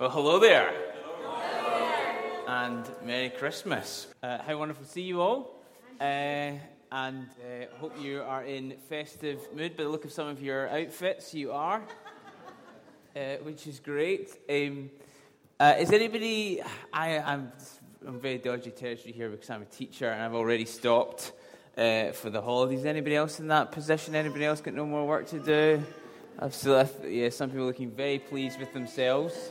Well, hello there. And Merry Christmas. Uh, how wonderful to see you all. Uh, and uh, hope you are in festive mood. By the look of some of your outfits, you are, uh, which is great. Um, uh, is anybody? I, I'm, I'm very dodgy territory here because I'm a teacher and I've already stopped uh, for the holidays. Anybody else in that position? Anybody else got no more work to do? I've still, yeah, some people looking very pleased with themselves.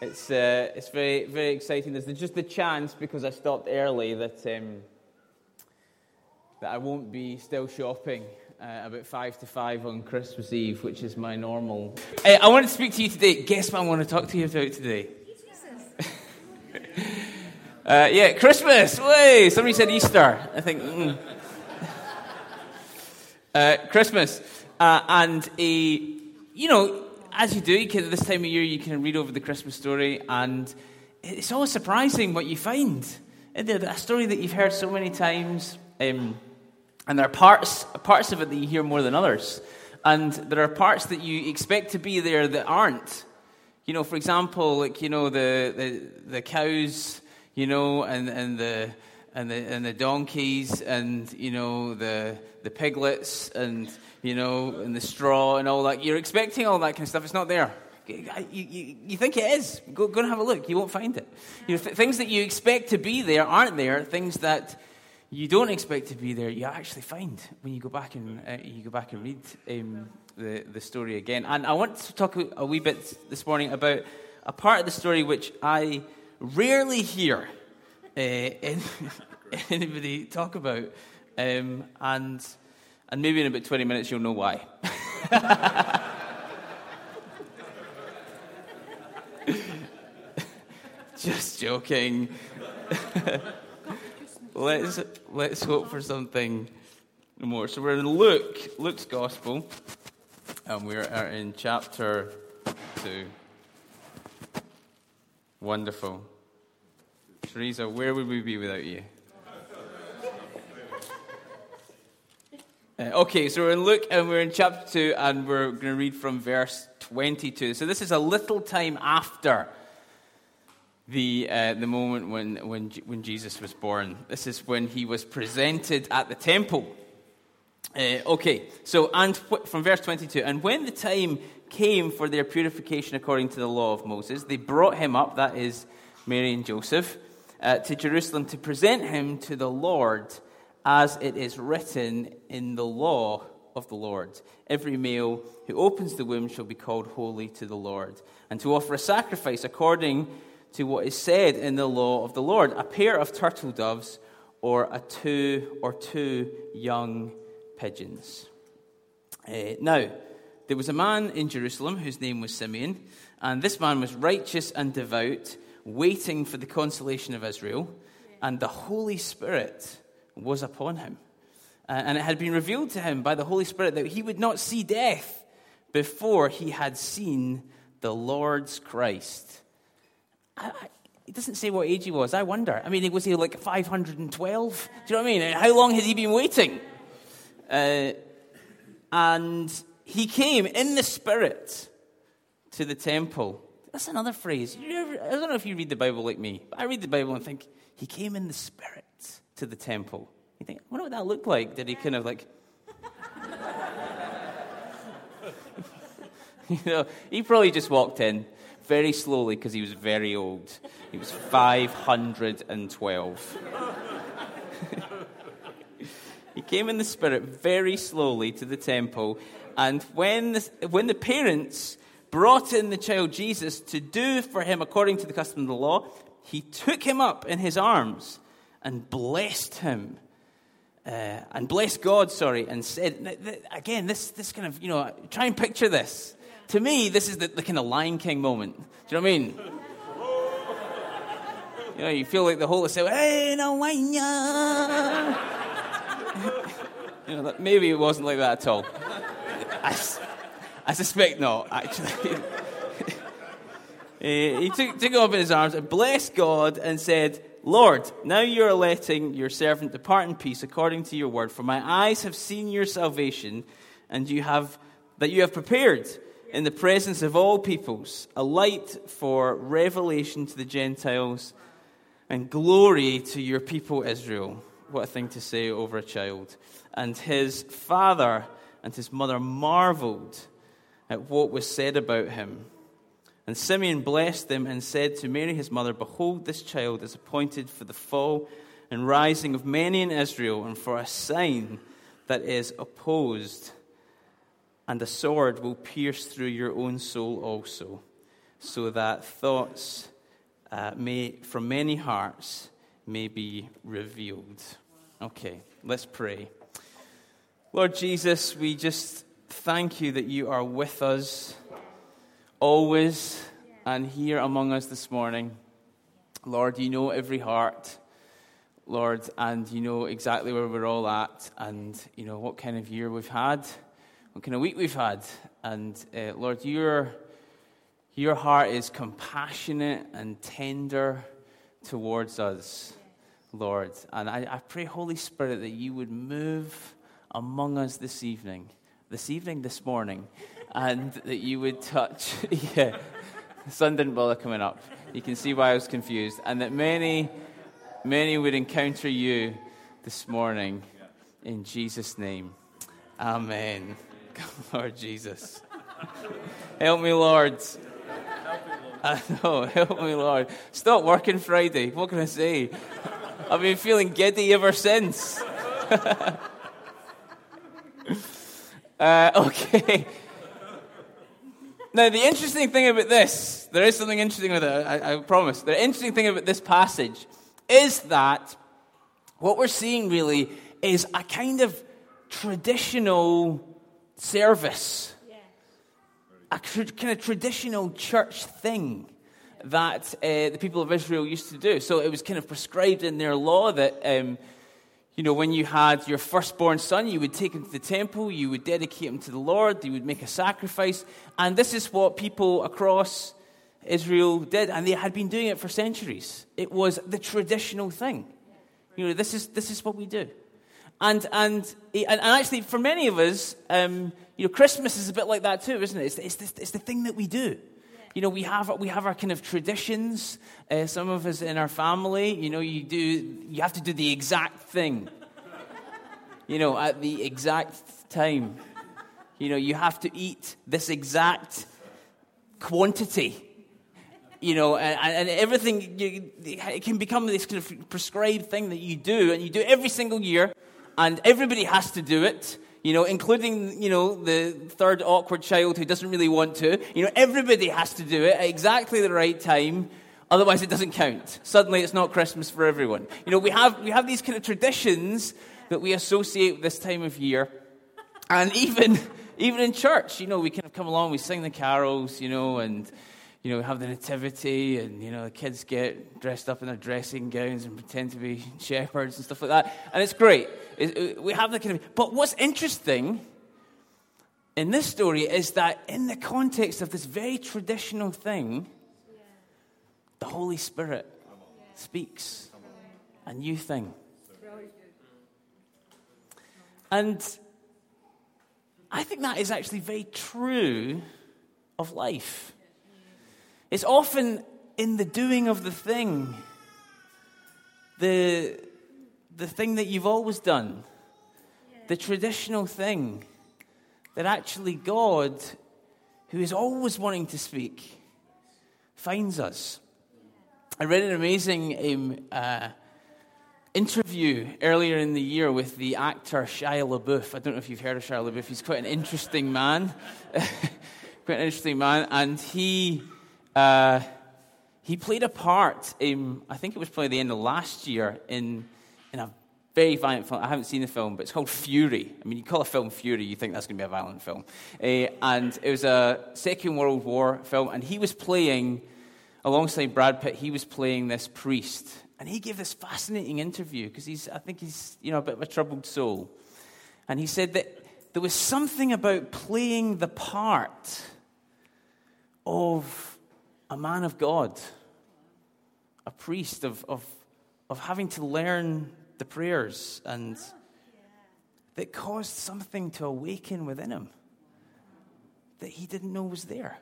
It's, uh, it's very, very exciting. There's just the chance, because I stopped early, that, um, that I won't be still shopping uh, about 5 to 5 on Christmas Eve, which is my normal. Uh, I want to speak to you today. Guess what I want to talk to you about today? uh, yeah, Christmas. Way. Somebody said Easter. I think. Mm. Uh, Christmas. Uh, and a, you know, as you do, can, this time of year, you can read over the Christmas story, and it's always surprising what you find. A story that you've heard so many times, um, and there are parts, parts of it that you hear more than others. And there are parts that you expect to be there that aren't. You know, for example, like, you know, the, the, the cows, you know, and, and the, and the and the donkeys and you know the the piglets and you know and the straw and all that. You're expecting all that kind of stuff. It's not there. You, you, you think it is. Go, go and have a look. You won't find it. You know, th- things that you expect to be there aren't there. Things that you don't expect to be there, you actually find when you go back and uh, you go back and read um, the the story again. And I want to talk a wee bit this morning about a part of the story which I rarely hear uh, anybody talk about. Um, and, and maybe in about 20 minutes you'll know why. Just joking. let's, let's hope for something more. So we're in Luke, Luke's Gospel, and we're in chapter 2. Wonderful. Teresa, where would we be without you? Uh, okay, so we're in Luke and we're in chapter 2 and we're going to read from verse 22. So this is a little time after the, uh, the moment when, when, when Jesus was born. This is when he was presented at the temple. Uh, okay, so and from verse 22 And when the time came for their purification according to the law of Moses, they brought him up, that is Mary and Joseph uh, to Jerusalem to present him to the Lord, as it is written in the law of the Lord. Every male who opens the womb shall be called holy to the Lord, and to offer a sacrifice according to what is said in the law of the Lord a pair of turtle doves or a two or two young pigeons. Uh, now, there was a man in Jerusalem whose name was Simeon, and this man was righteous and devout waiting for the consolation of Israel, and the Holy Spirit was upon him. Uh, and it had been revealed to him by the Holy Spirit that he would not see death before he had seen the Lord's Christ. I, I, it doesn't say what age he was. I wonder. I mean, was he like 512? Do you know what I mean? How long had he been waiting? Uh, and he came in the Spirit to the temple that's another phrase. Ever, I don't know if you read the Bible like me, but I read the Bible and think, he came in the Spirit to the temple. You think, I wonder what that looked like. Did he kind of like. you know, he probably just walked in very slowly because he was very old. He was 512. he came in the Spirit very slowly to the temple, and when the, when the parents brought in the child Jesus to do for him according to the custom of the law, he took him up in his arms and blessed him. Uh, and blessed God, sorry, and said, again, this, this kind of, you know, try and picture this. Yeah. To me, this is the, the, kind of Lion King moment. Do you know what I mean? you know, you feel like the whole say, hey, no, you know, maybe it wasn't like that at all. I, I suspect not, actually. Eh, he took, took him up in his arms and blessed God and said, Lord, now you are letting your servant depart in peace according to your word, for my eyes have seen your salvation and you have, that you have prepared in the presence of all peoples, a light for revelation to the Gentiles, and glory to your people Israel. What a thing to say over a child. And his father and his mother marveled at what was said about him. And Simeon blessed them and said to Mary his mother, Behold, this child is appointed for the fall and rising of many in Israel, and for a sign that is opposed, and a sword will pierce through your own soul also, so that thoughts uh, may, from many hearts may be revealed. Okay, let's pray. Lord Jesus, we just thank you that you are with us always and here among us this morning. Lord, you know every heart. Lord, and you know exactly where we're all at, and you know what kind of year we've had, what kind of week we've had. And uh, Lord, your, your heart is compassionate and tender towards us, Lord. And I, I pray, Holy Spirit, that you would move among us this evening, this evening, this morning, and that you would touch. yeah, the sun didn't bother coming up. You can see why I was confused. And that many many would encounter you this morning in Jesus' name. Amen. Lord Jesus. Help me, Lord. I know, help me, Lord. Stop working Friday. What can I say? I've been feeling giddy ever since. uh, okay. Now, the interesting thing about this, there is something interesting with it, I, I promise. The interesting thing about this passage is that what we're seeing really is a kind of traditional service, a tr- kind of traditional church thing that uh, the people of Israel used to do. So it was kind of prescribed in their law that. Um, you know, when you had your firstborn son, you would take him to the temple, you would dedicate him to the Lord, you would make a sacrifice. And this is what people across Israel did, and they had been doing it for centuries. It was the traditional thing. You know, this is, this is what we do. And, and, and actually, for many of us, um, you know, Christmas is a bit like that too, isn't it? It's, it's, the, it's the thing that we do. You know, we have, we have our kind of traditions. Uh, some of us in our family, you know, you, do, you have to do the exact thing. You know, at the exact time. You know, you have to eat this exact quantity you know, and, and everything, it can become this kind of prescribed thing that you do, and you do every single year, and everybody has to do it, you know, including, you know, the third awkward child who doesn't really want to. You know, everybody has to do it at exactly the right time, otherwise it doesn't count. Suddenly it's not Christmas for everyone. You know, we have, we have these kind of traditions that we associate with this time of year, and even, even in church, you know, we kind of come along, we sing the carols, you know, and you know, we have the nativity and, you know, the kids get dressed up in their dressing gowns and pretend to be shepherds and stuff like that. And it's great. It, we have that kind of. But what's interesting in this story is that in the context of this very traditional thing, the Holy Spirit speaks a new thing. And I think that is actually very true of life. It's often in the doing of the thing, the, the thing that you've always done, the traditional thing, that actually God, who is always wanting to speak, finds us. I read an amazing um, uh, interview earlier in the year with the actor Shia LaBeouf. I don't know if you've heard of Shia LaBeouf. He's quite an interesting man. quite an interesting man. And he uh, he played a part in, I think it was probably the end of last year, in, in a very violent film. I haven't seen the film, but it's called Fury. I mean, you call a film Fury, you think that's going to be a violent film. Uh, and it was a Second World War film, and he was playing, alongside Brad Pitt, he was playing this priest. And he gave this fascinating interview because he's, I think he's, you know, a bit of a troubled soul. And he said that there was something about playing the part of a man of God, a priest, of, of, of having to learn the prayers, and that caused something to awaken within him. that he didn't know was there.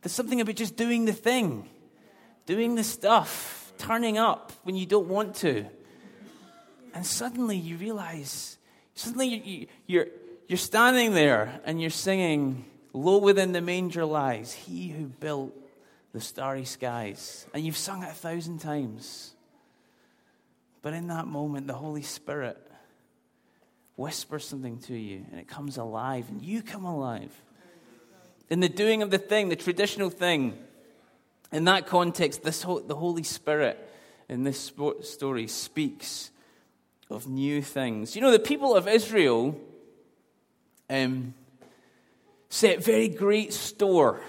There's something about just doing the thing, doing the stuff, turning up when you don't want to. And suddenly you realize, suddenly you, you're, you're standing there and you're singing, Lo within the manger lies he who built the starry skies. And you've sung it a thousand times. But in that moment, the Holy Spirit whispers something to you and it comes alive and you come alive. In the doing of the thing, the traditional thing, in that context, this, the Holy Spirit in this story speaks of new things. You know, the people of Israel um, set very great store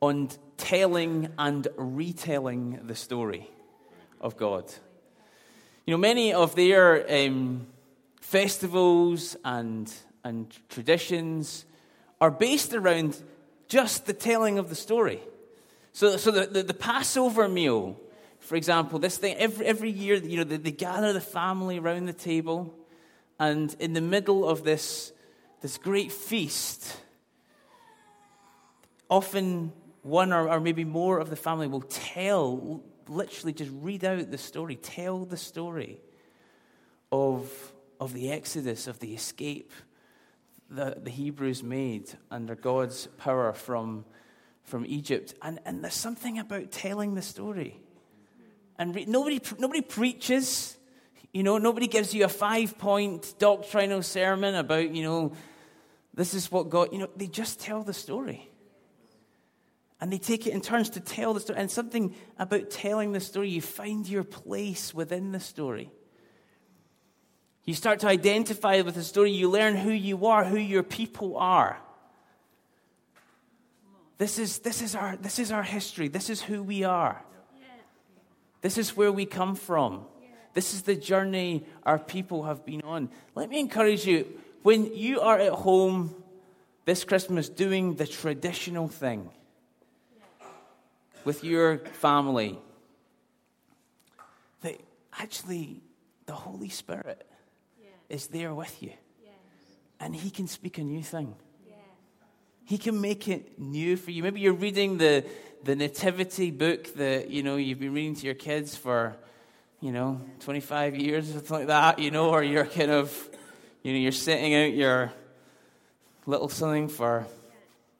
on telling and retelling the story of God. You know, many of their um, festivals and, and traditions are based around just the telling of the story. So, so the, the, the Passover meal, for example, this thing, every, every year, you know, they, they gather the family around the table, and in the middle of this, this great feast, often one or, or maybe more of the family will tell, literally just read out the story, tell the story of, of the Exodus, of the escape that the Hebrews made under God's power from, from Egypt. And, and there's something about telling the story. And re- nobody, nobody preaches, you know, nobody gives you a five point doctrinal sermon about, you know, this is what God, you know, they just tell the story. And they take it in turns to tell the story. And something about telling the story, you find your place within the story. You start to identify with the story. You learn who you are, who your people are. This is, this is, our, this is our history. This is who we are. This is where we come from. This is the journey our people have been on. Let me encourage you when you are at home this Christmas doing the traditional thing with your family, that actually the Holy Spirit yeah. is there with you. Yes. And He can speak a new thing. Yes. He can make it new for you. Maybe you're reading the, the nativity book that, you know, you've been reading to your kids for, you know, 25 years or something like that, you know, or you're kind of, you know, you're setting out your little something for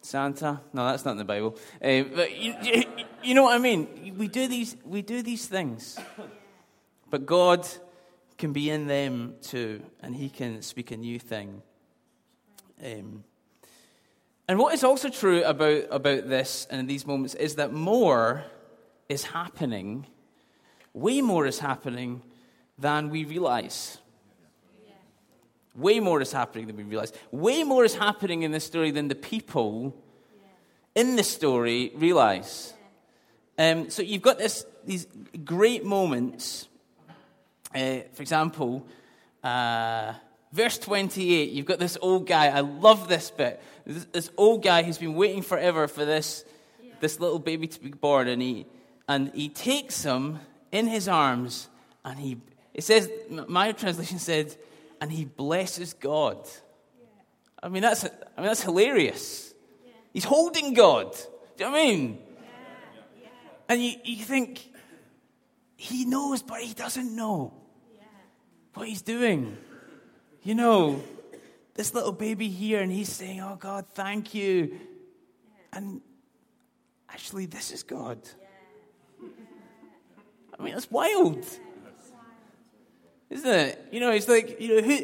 Santa? No, that's not in the Bible. Uh, but you, you, you, know what I mean? We do these, we do these things, but God can be in them too, and He can speak a new thing. Um, and what is also true about, about this and in these moments is that more is happening, way more is happening than we realize. Way more is happening than we realize. Way more is happening in this story than the people in the story realize. Um, so you've got this, these great moments. Uh, for example, uh, verse 28, you've got this old guy. I love this bit. This, this old guy who's been waiting forever for this, this little baby to be born, and he, and he takes him in his arms, and he, it says, my translation said, and he blesses God. I mean, that's, I mean, that's hilarious. He's holding God. Do you know what I mean? And you, you think, he knows, but he doesn't know what he's doing. You know, this little baby here, and he's saying, Oh, God, thank you. And actually, this is God. I mean, that's wild isn't it? You know, it's like you know who,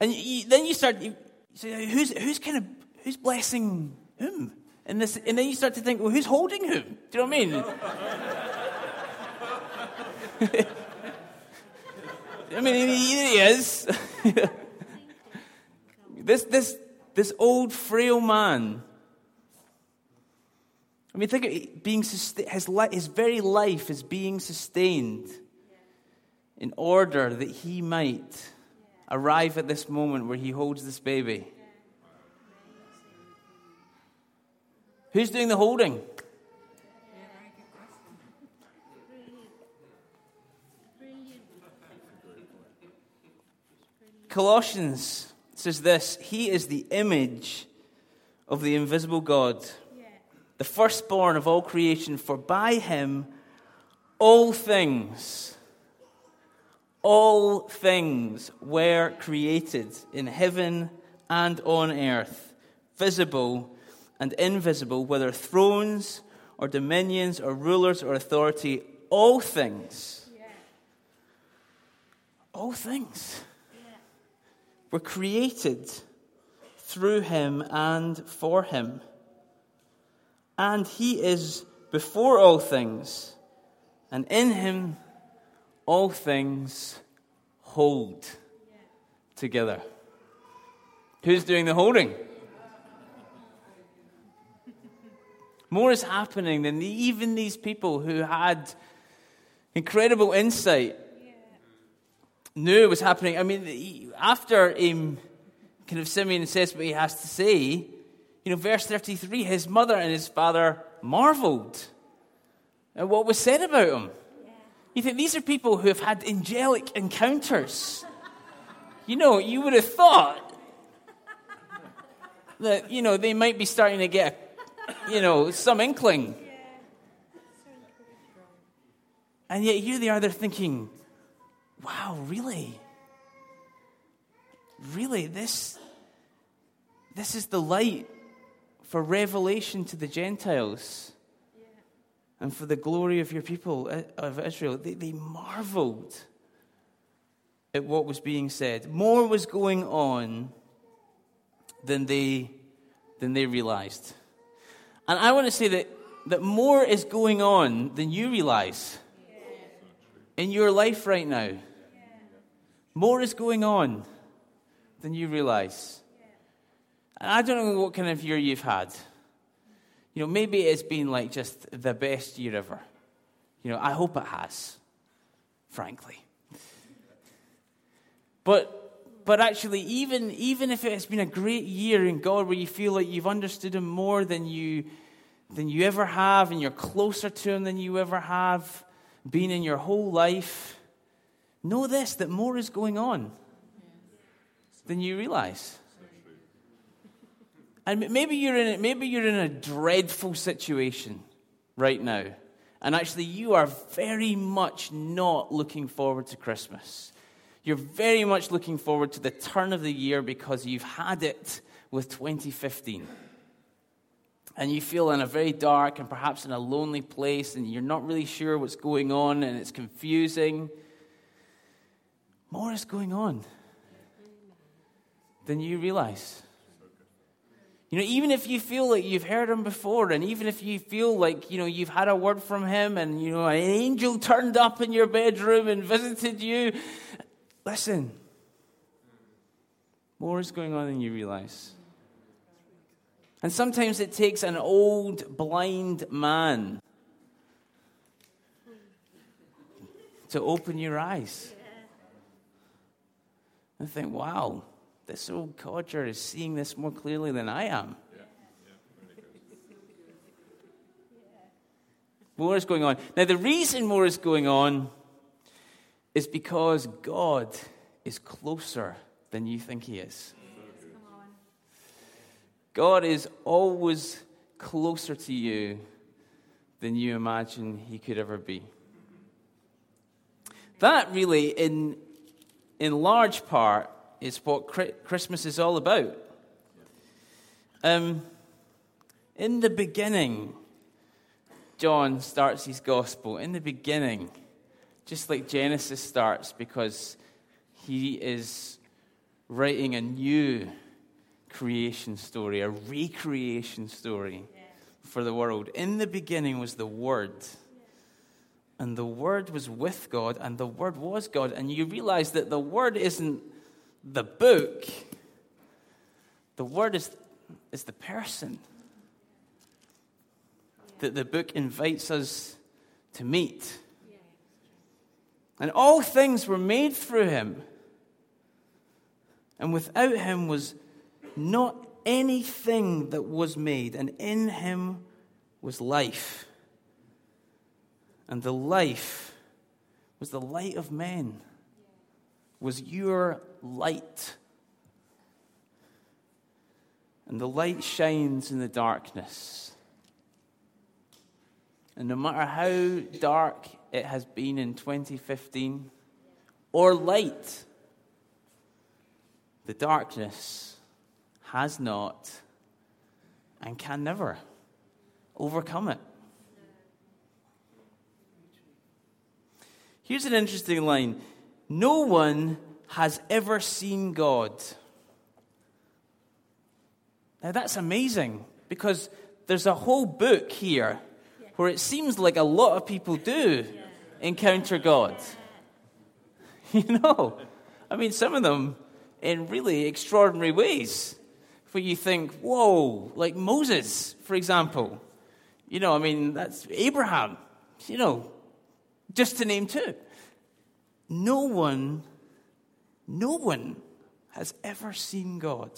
and you, then you start you say who's who's kind of who's blessing whom, and this, and then you start to think, well, who's holding whom? Do you know what I mean? I mean, he is. this this this old frail man. I mean, think of it, being his, his very life is being sustained in order that he might arrive at this moment where he holds this baby. Who's doing the holding? Colossians says this He is the image of the invisible God, the firstborn of all creation, for by him all things, all things were created in heaven and on earth, visible and invisible, whether thrones or dominions or rulers or authority, all things. All things were created through him and for him. And he is before all things, and in him all things hold together. Who's doing the holding? More is happening than even these people who had incredible insight knew it was happening. I mean, after um, kind of Simeon says what he has to say, you know, verse 33, his mother and his father marveled at what was said about him. You think these are people who have had angelic encounters. You know, you would have thought that, you know, they might be starting to get, you know, some inkling. And yet here they are, they're thinking, wow, really? Really, this, this is the light for revelation to the Gentiles and for the glory of your people uh, of Israel. They, they marveled at what was being said. More was going on than they, than they realized. And I want to say that, that more is going on than you realize in your life right now. More is going on than you realize. And I don't know what kind of year you've had. You know, maybe it's been like just the best year ever. You know, I hope it has, frankly. But but actually, even, even if it's been a great year in God where you feel like you've understood Him more than you, than you ever have, and you're closer to Him than you ever have been in your whole life, know this that more is going on than you realize. And maybe you're in, maybe you're in a dreadful situation right now. And actually, you are very much not looking forward to Christmas. You're very much looking forward to the turn of the year because you've had it with 2015. And you feel in a very dark and perhaps in a lonely place, and you're not really sure what's going on, and it's confusing. More is going on than you realize. You know, even if you feel like you've heard him before, and even if you feel like, you know, you've had a word from him, and, you know, an angel turned up in your bedroom and visited you, listen, more is going on than you realize. And sometimes it takes an old blind man to open your eyes and think, wow, this oh, old codger is seeing this more clearly than I am. More is going on. Now, the reason more is going on is because God is closer than you think He is. God is always closer to you than you imagine He could ever be. That really, in, in large part, is what Christmas is all about. Um, in the beginning, John starts his gospel. In the beginning, just like Genesis starts, because he is writing a new creation story, a recreation story for the world. In the beginning was the Word. And the Word was with God, and the Word was God. And you realize that the Word isn't the book, the word is, is the person that the book invites us to meet. And all things were made through him. And without him was not anything that was made. And in him was life. And the life was the light of men was your light. And the light shines in the darkness. And no matter how dark it has been in 2015, or light, the darkness has not and can never overcome it. Here's an interesting line No one has ever seen God. Now that's amazing because there's a whole book here where it seems like a lot of people do encounter God. You know, I mean, some of them in really extraordinary ways where you think, whoa, like Moses, for example. You know, I mean, that's Abraham, you know, just to name two. No one, no one has ever seen God.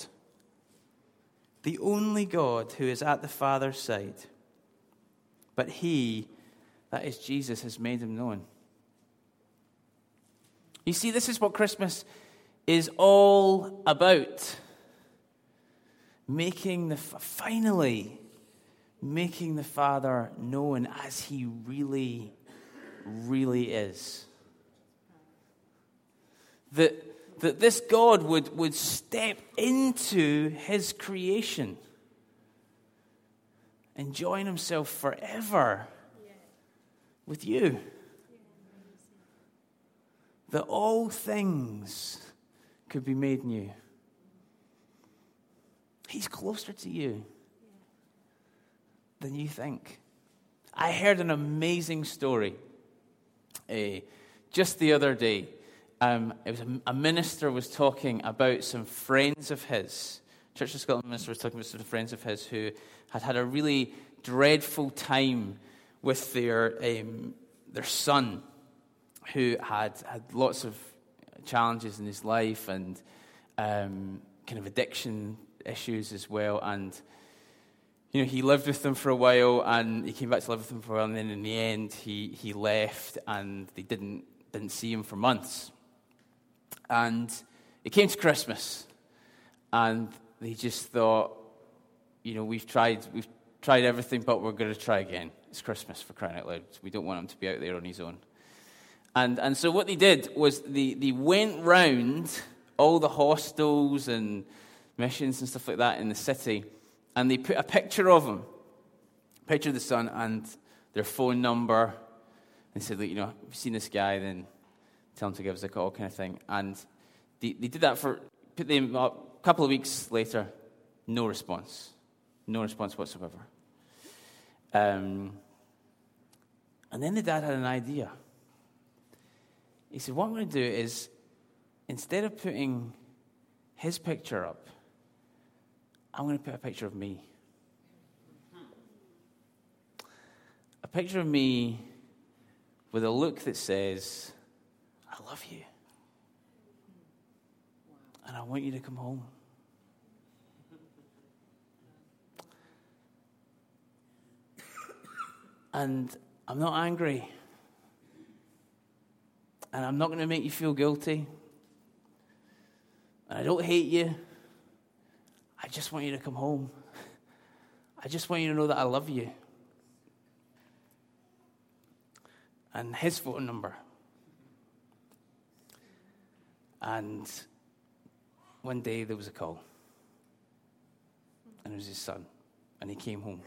The only God who is at the Father's side. But He, that is Jesus, has made him known. You see, this is what Christmas is all about. Making the, finally, making the Father known as He really, really is. That, that this God would, would step into His creation and join Himself forever with you that all things could be made new. He's closer to you than you think. I heard an amazing story uh, just the other day. Um, it was a, a, minister was talking about some friends of his. Church of Scotland minister was talking about some friends of his who had had a really dreadful time with their um, their son who had had lots of challenges in his life and um, kind of addiction issues as well. And you know, he lived with them for a while, and he came back to live with them for a while. And then in the end, he he left, and they didn't didn't see him for months. And it came to Christmas, and they just thought, you know, we've tried we've tried everything, but we're going to try again. It's Christmas for crying out loud. We don't want him to be out there on his own. And, and so what they did was they, they went round all the hostels and missions and stuff like that in the city, and they put a picture of him, a picture of the son, and their phone number, and said, you know, if you've seen this guy, then tell him to give us a call, kind of thing. And they, they did that for put them up. A couple of weeks later, no response, no response whatsoever. Um, and then the dad had an idea. He said, What I'm going to do is, instead of putting his picture up, I'm going to put a picture of me. A picture of me with a look that says, I love you. And I want you to come home. And I'm not angry. And I'm not going to make you feel guilty. And I don't hate you. I just want you to come home. I just want you to know that I love you. And his phone number. And one day there was a call. And it was his son. And he came home.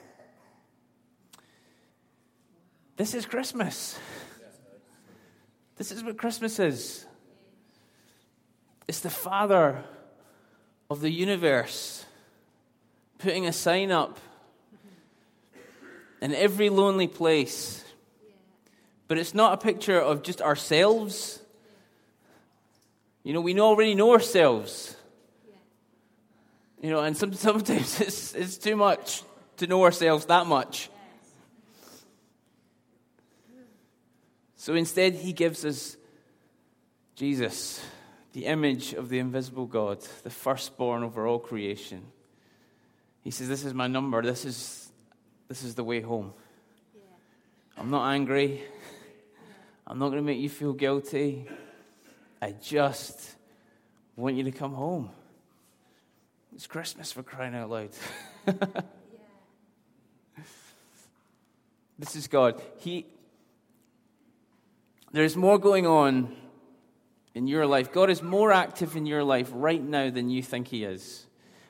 This is Christmas. This is what Christmas is it's the Father of the universe putting a sign up in every lonely place. But it's not a picture of just ourselves. You know, we already know ourselves. You know, and some, sometimes it's, it's too much to know ourselves that much. So instead, he gives us Jesus, the image of the invisible God, the firstborn over all creation. He says, This is my number. This is, this is the way home. Yeah. I'm not angry. I'm not going to make you feel guilty. I just want you to come home. It's Christmas for crying out loud. this is God. He, there's more going on in your life. God is more active in your life right now than you think He is.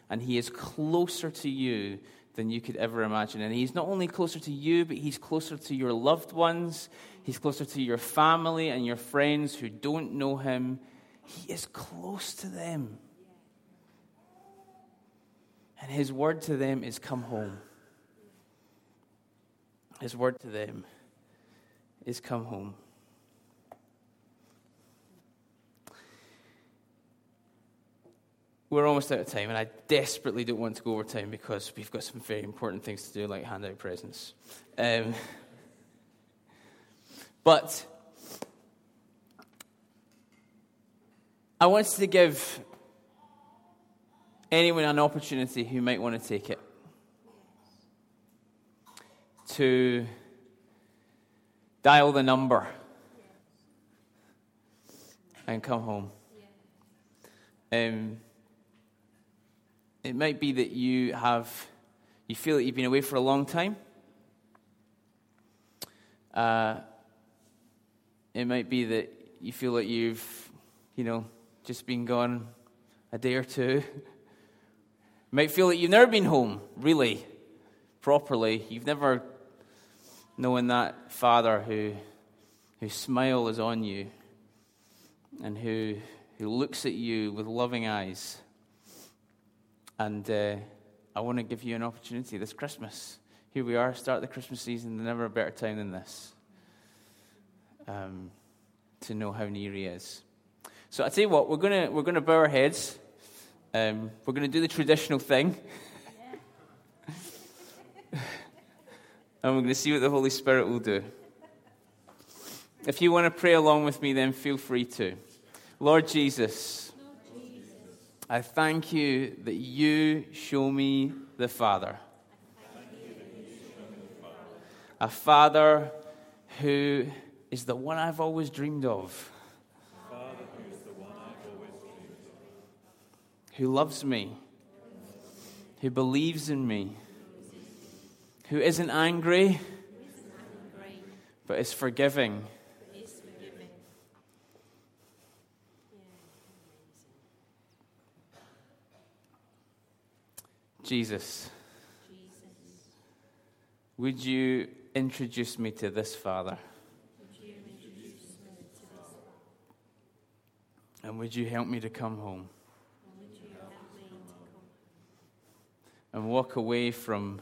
And He is closer to you than you could ever imagine. And He's not only closer to you, but He's closer to your loved ones. He's closer to your family and your friends who don't know Him. He is close to them. And His word to them is come home. His word to them is come home. we're almost out of time, and I desperately don't want to go over time because we've got some very important things to do, like hand out presents. Um, but I wanted to give anyone an opportunity who might want to take it to dial the number and come home. Um, it might be that you have, you feel that you've been away for a long time. Uh, it might be that you feel that you've, you know, just been gone a day or two. You might feel that you've never been home, really, properly. You've never known that Father who, whose smile is on you and who, who looks at you with loving eyes. And uh, I want to give you an opportunity this Christmas. Here we are, start the Christmas season, never a better time than this um, to know how near He is. So I tell you what, we're to we're gonna bow our heads. Um, we're to do the traditional thing. and we're to see what the Holy Spirit will do. If you want to pray along with me, then feel free to. Lord Jesus. I thank you that you show me the Father. A Father who is the one I've always dreamed of. Who loves me, who believes in me, who isn't angry, but is forgiving Jesus, would you introduce me to this Father? And would you help me to come home? And walk away from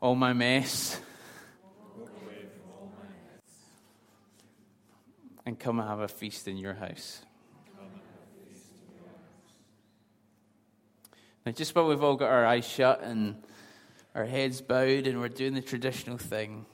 all my mess. And come and have a feast in your house. Now, just while we've all got our eyes shut and our heads bowed and we're doing the traditional thing,